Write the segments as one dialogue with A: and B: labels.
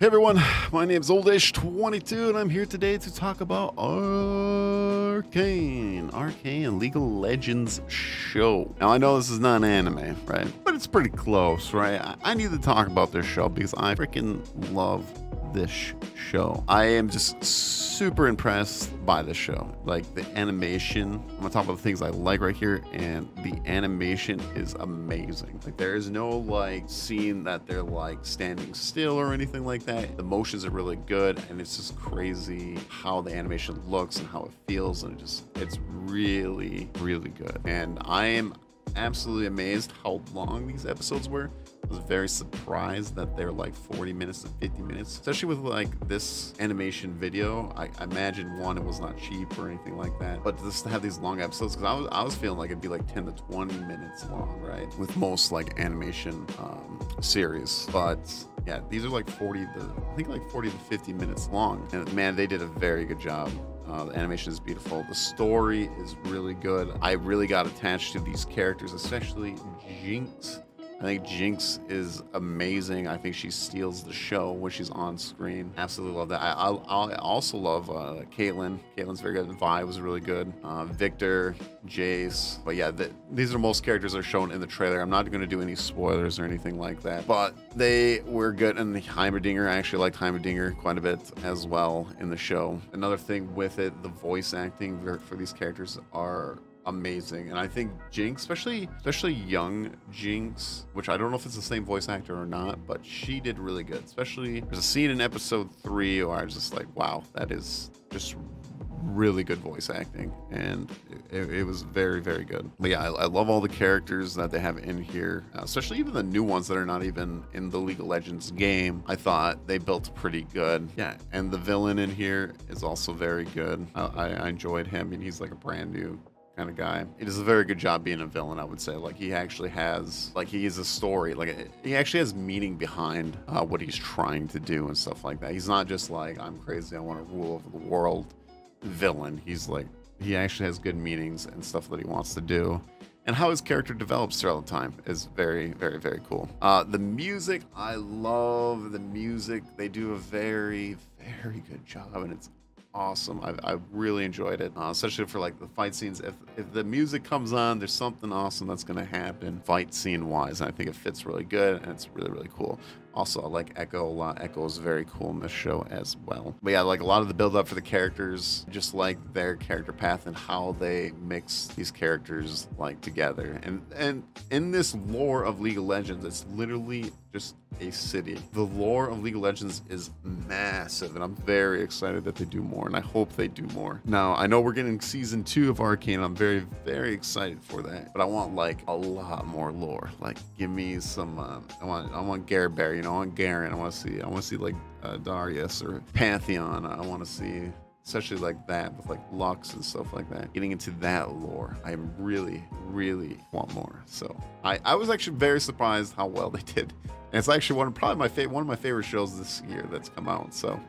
A: Hey everyone, my name is Oldish22 and I'm here today to talk about Arcane. Arcane League of Legends show. Now I know this is not an anime, right? But it's pretty close, right? I, I need to talk about this show because I freaking love this show. I am just super impressed by the show. Like the animation, I'm gonna talk about the things I like right here, and the animation is amazing. Like there is no like scene that they're like standing still or anything like that. The motions are really good, and it's just crazy how the animation looks and how it feels, and it just it's really, really good. And I am absolutely amazed how long these episodes were was very surprised that they're like 40 minutes to 50 minutes, especially with like this animation video. I, I imagine one, it was not cheap or anything like that, but just to have these long episodes, because I was, I was feeling like it'd be like 10 to 20 minutes long, right? With most like animation um, series, but yeah, these are like 40 to, I think like 40 to 50 minutes long. And man, they did a very good job. Uh, the animation is beautiful. The story is really good. I really got attached to these characters, especially Jinx I think Jinx is amazing. I think she steals the show when she's on screen. Absolutely love that. I, I, I also love uh, Caitlyn. Caitlyn's very good. Vi was really good. Uh, Viktor, Jayce. But yeah, the, these are most characters that are shown in the trailer. I'm not going to do any spoilers or anything like that. But they were good. And the Heimerdinger, I actually liked Heimerdinger quite a bit as well in the show. Another thing with it, the voice acting for these characters are amazing. And I think Jinx, especially especially young Jinx, which I don't know if it's the same voice actor or not, but she did really good. Especially there's a scene in episode three where I was just like, wow, that is just really good voice acting. And it, it, was very very good. But yeah I, I, love all the characters that they have in here uh, especially even the new ones that are not even in the league of legends game. I thought they built pretty good. Yeah and the villain in here is also very good. I, I enjoyed him and he's like a brand new kind of guy. He does a very good job being a villain, I would say. Like he actually has, like he is a story. Like he actually has meaning behind uh, what he's trying to do and stuff like that. He's not just like I'm crazy, I want to rule over the world. Villain. He's like he actually has good meanings and stuff that he wants to do. And how his character develops throughout the time is very, very, very cool. Uh, the music, I love the music. They do a very, very good job, and it's awesome. I, I really enjoyed it, uh, especially for like the fight scenes. If if the music comes on, there's something awesome that's gonna happen fight scene wise. And I think it fits really good, and it's really really cool. Also, I like Ekko a lot. Ekko is very cool in this show as well. But yeah, like a lot of the build up for the characters, just like their character path and how they mix these characters like together. And and in this lore of League of Legends, it's literally just a city. The lore of League of Legends is massive, and I'm very excited that they do more, and I hope they do more. Now, I know we're getting season two of Arcane. I'm very, very excited for that, but I want like a lot more lore. Like, give me some. Uh, I want, I want Bear. You know, I want Garen. I want to see. I want to see like uh, Darius or Pantheon. I want to see especially like that with like Lux and stuff like that. Getting into that lore, I really, really want more. So I, I was actually very surprised how well they did and it's actually one of probably my favorite one of my favorite shows this year that's come out. So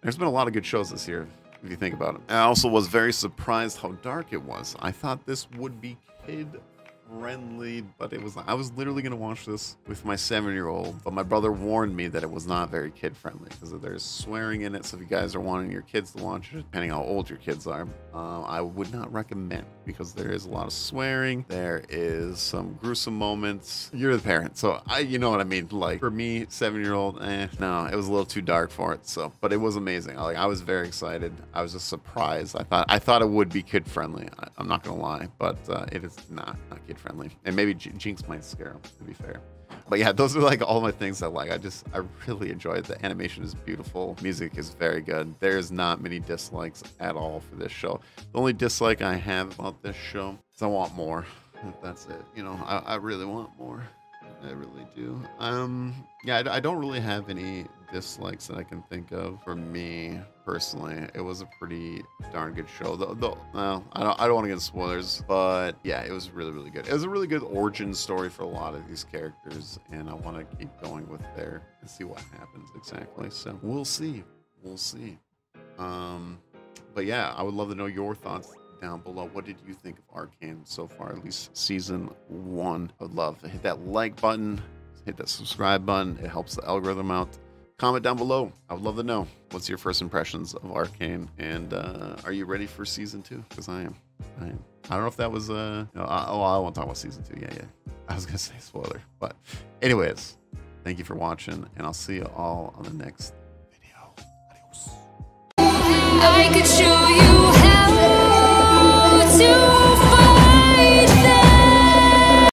A: there's been a lot of good shows this year, if you think about it. I also was very surprised how dark it was. I thought this would be kid friendly, but it was I was literally gonna watch this with my seven year old, but my brother warned me that it was not very kid friendly because there's swearing in it. So if you guys are wanting your kids to watch it, depending how old your kids are, uh, I would not recommend because there is a lot of swearing. There is some gruesome moments. You're the parent, so I, you know what I mean. Like for me, seven year old, eh, no, it was a little too dark for it. So, but it was amazing. Like I was very excited. I was just surprised. I thought I thought it would be kid friendly. I, am not gonna lie, but uh, it is not not kid friendly. And maybe Jinx might scare him. To be fair. But yeah, those are like all my things I like. I just I really enjoy it. The animation is beautiful. Music is very good. There's not many dislikes at all for this show. The only dislike I have about this show is I want more. That's it. You know, I, I really want more. I really do. Um, yeah, I, I, don't really have any dislikes that I can think of. For me personally, it was a pretty darn good show. Though, though well, I don't, I don't want to get spoilers, but yeah, it was really, really good. It was a really good origin story for a lot of these characters, and I want to keep going with there and see what happens exactly. So we'll see. We'll see. Um, but yeah, I would love to know your thoughts down below. What did you think of Arcane so far, at least season one? I would love to hit that like button, hit that subscribe button. It helps the algorithm out. comment down below. I would love to know what's your first impressions of Arcane, and uh, are you ready for season two? Because I am. I am. I don't know if that was uh oh I won't talk about season two. Yeah, yeah. I was gonna say spoiler, but anyways, thank you for watching, and I'll see you all on the next video. Adios.
B: I could